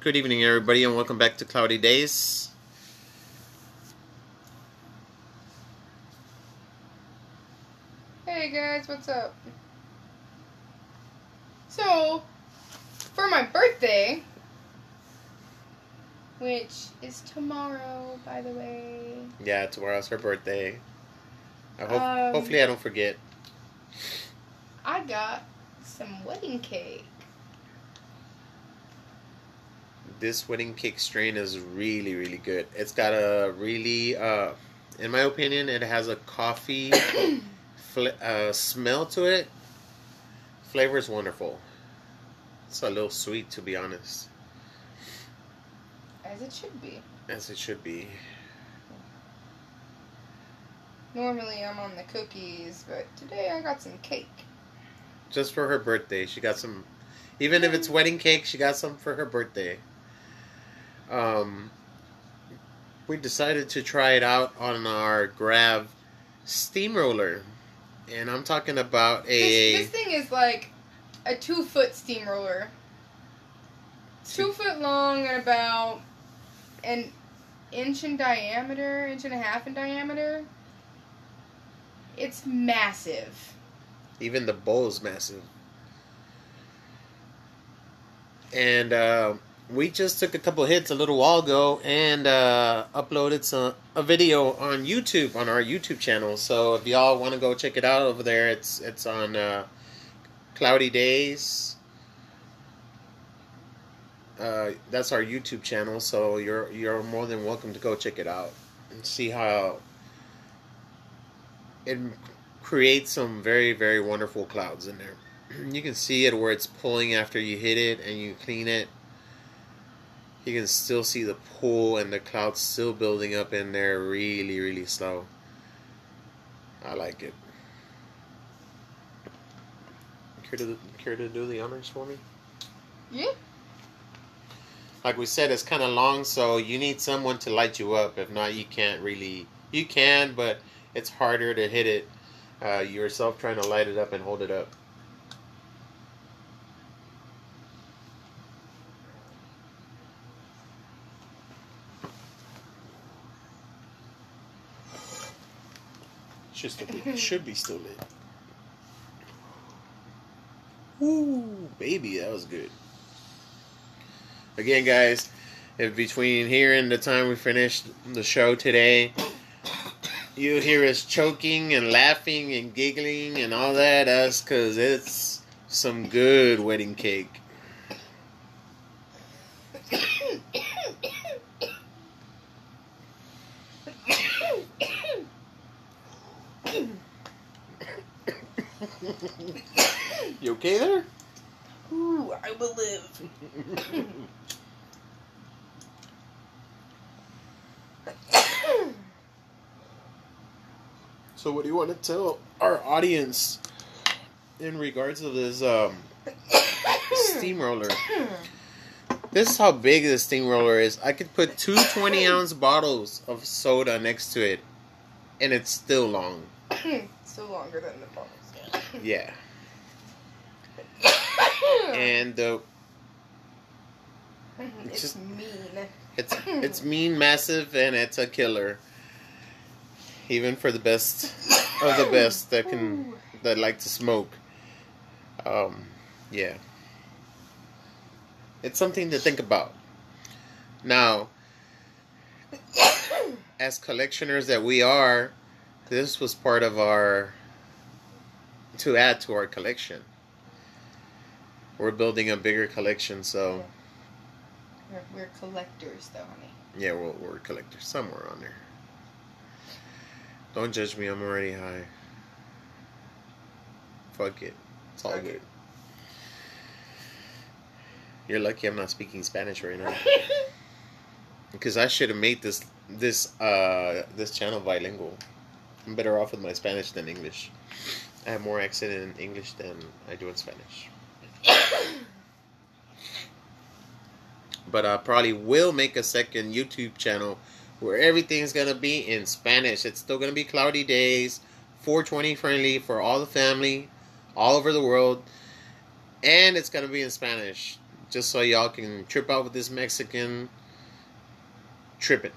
Good evening, everybody, and welcome back to Cloudy Days. Hey guys, what's up? So, for my birthday, which is tomorrow, by the way, Yeah, tomorrow's her birthday. I hope, Um, hopefully, I don't forget. I got some wedding cake. This wedding cake strain is really, really good. It's got a really, uh, in my opinion, it has a coffee fl- uh, smell to it. Flavor is wonderful. It's a little sweet, to be honest, As it should be. as it should be. Normally I'm on the cookies, but today I got some cake. Just for her birthday, she got some. Even if it's wedding cake, she got some for her birthday. Um, we decided to try it out on our Grav steamroller, and I'm talking about a. This, this thing is like a two foot steamroller. Two foot long and about an inch in diameter, inch and a half in diameter. It's massive. Even the bowl is massive. And uh, we just took a couple hits a little while ago and uh, uploaded some a video on YouTube on our YouTube channel. So if y'all want to go check it out over there, it's it's on uh, Cloudy Days. Uh, that's our YouTube channel, so you're you're more than welcome to go check it out and see how it creates some very very wonderful clouds in there. You can see it where it's pulling after you hit it and you clean it. You can still see the pool and the clouds still building up in there really really slow. I like it. Care to care to do the honors for me? Yeah. like we said, it's kind of long, so you need someone to light you up. If not, you can't really. You can, but it's harder to hit it uh, yourself trying to light it up and hold it up. Should still be, should be still lit. Ooh, baby, that was good. Again, guys, if between here and the time we finish the show today, you hear us choking and laughing and giggling and all that, that's because it's some good wedding cake. You okay there? Ooh, I will live. So, what do you want to tell our audience in regards to this um, steamroller? This is how big this steamroller is. I could put two 20 ounce bottles of soda next to it, and it's still long. Still longer than the bottles. Yeah. And the it's just- mean. it's it's mean, massive, and it's a killer. Even for the best of the best that can that like to smoke. Um, yeah. It's something to think about. Now, as collectioners that we are, this was part of our to add to our collection. We're building a bigger collection, so We're, we're collectors, though, honey. yeah, we're, we're collectors somewhere on there. Don't judge me, I'm already high. Fuck it. It's all good. You're lucky I'm not speaking Spanish right now. Because I should have made this this uh this channel bilingual. I'm better off with my Spanish than English. I have more accent in English than I do in Spanish. But I probably will make a second YouTube channel where everything's gonna be in Spanish. It's still gonna be cloudy days, 420 friendly for all the family, all over the world, and it's gonna be in Spanish. just so y'all can trip out with this Mexican tripping.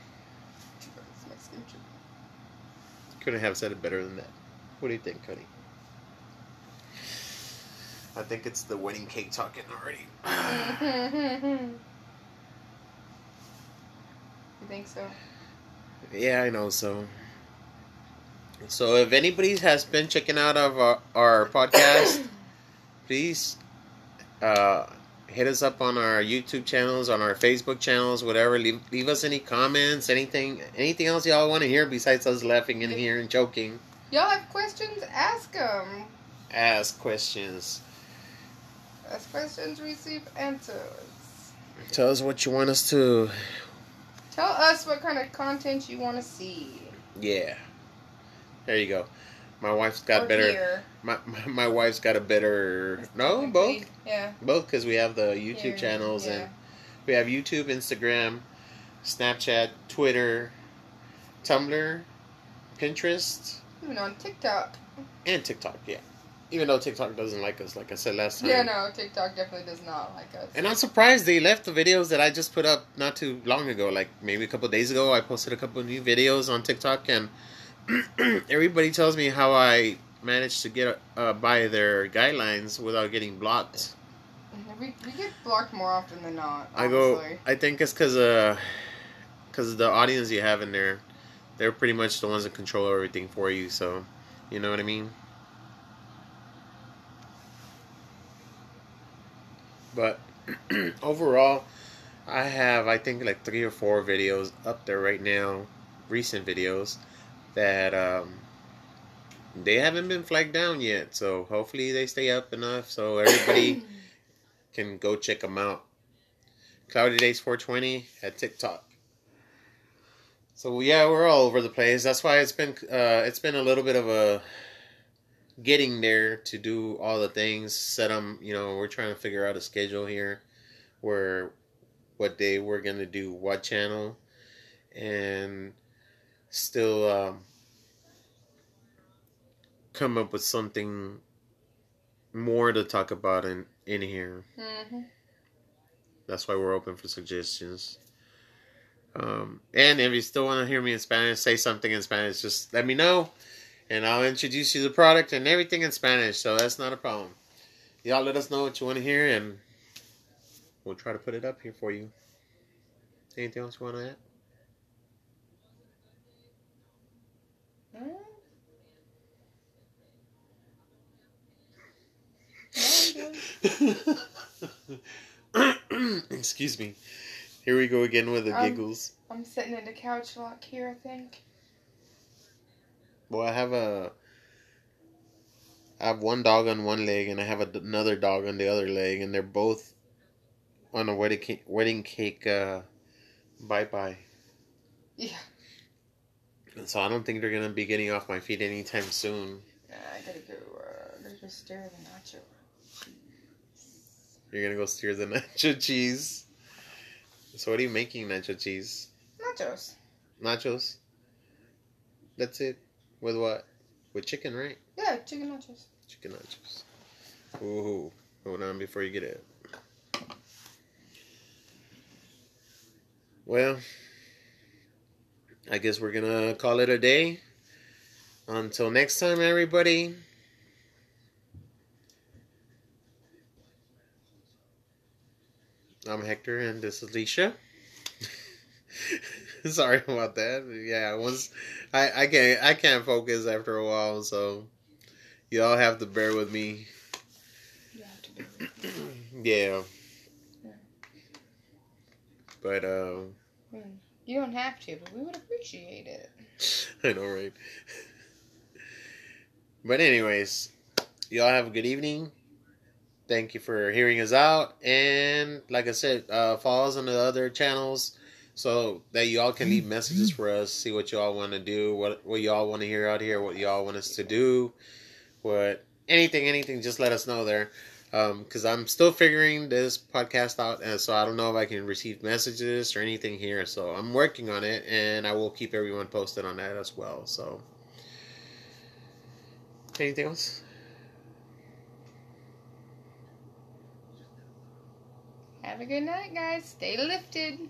Couldn't have said it better than that. What do you think, Cuddy? I think it's the wedding cake talking already. you think so? Yeah, I know. So, so if anybody has been checking out of our, our podcast, please uh, hit us up on our YouTube channels, on our Facebook channels, whatever. Leave, leave us any comments, anything, anything else y'all want to hear besides us laughing in here and joking. Y'all have questions? Ask them. Ask questions. Ask questions, receive answers. Tell us what you want us to. Tell us what kind of content you want to see. Yeah. There you go. My wife's got Or better. hear. My, my my wife's got a better. No, both. Yeah. Both because we have the YouTube Hear, channels yeah. and we have YouTube, Instagram, Snapchat, Twitter, Tumblr, Pinterest, Even on TikTok. and TikTok. Yeah, even though TikTok doesn't like us, like I said last time. Yeah, no, TikTok definitely does not like us. And I'm surprised they left the videos that I just put up not too long ago. Like maybe a couple days ago, I posted a couple new videos on TikTok, and everybody tells me how I managed to get uh, by their guidelines without getting blocked. we, we get blocked more often than not. I go. I think it's because uh, because the audience you have in there, they're pretty much the ones that control everything for you. So, you know what I mean. But overall, I have I think like three or four videos up there right now, recent videos that um, they haven't been flagged down yet. So hopefully they stay up enough so everybody can go check them out. Cloudy Days 420 at TikTok. So yeah, we're all over the place. That's why it's been uh, it's been a little bit of a getting there to do all the things. Set them, you know, we're trying to figure out a schedule here, where what day we're gonna do what channel, and still um, come up with something more to talk about in in here. Mhm. That's why we're open for suggestions. Um, and if you still want to hear me in Spanish, say something in Spanish, just let me know. And I'll introduce you to the product and everything in Spanish, so that's not a problem. Y'all let us know what you want to hear, and we'll try to put it up here for you. Anything else you want to add? No, I'm good. Excuse me. Here we go again with the Um, giggles. I'm sitting in the couch lock here, I think. Well, I have a. I have one dog on one leg, and I have a, another dog on the other leg, and they're both on a wedding cake, wedding cake. Uh, bye bye. Yeah. And so I don't think they're gonna be getting off my feet anytime soon. Uh, I gotta go. Uh, go just stare at the nacho. You're gonna go steer the nacho cheese. So what are you making nacho cheese? Nachos. Nachos. That's it. With what? With chicken, right? Yeah, chicken nachos. Chicken nachos. Ooh, hold on before you get it. Well, I guess we're gonna call it a day. Until next time, everybody. I'm Hector, and this is Leisha. Sorry about that. Yeah, once I I can't I can't focus after a while, so y'all have to bear with me. You have to do yeah. Yeah. But um. You don't have to, but we would appreciate it. I know, right? But anyways, y'all have a good evening. Thank you for hearing us out, and like I said, uh, follow us on the other channels so that y'all can leave messages mm-hmm. for us. See what y'all want to do, what what y'all want to hear out here, what y'all want us to do, what anything, anything. Just let us know there, um, because I'm still figuring this podcast out, and so I don't know if I can receive messages or anything here. So I'm working on it, and I will keep everyone posted on that as well. So, anything else? Have a good night, guys. Stay lifted.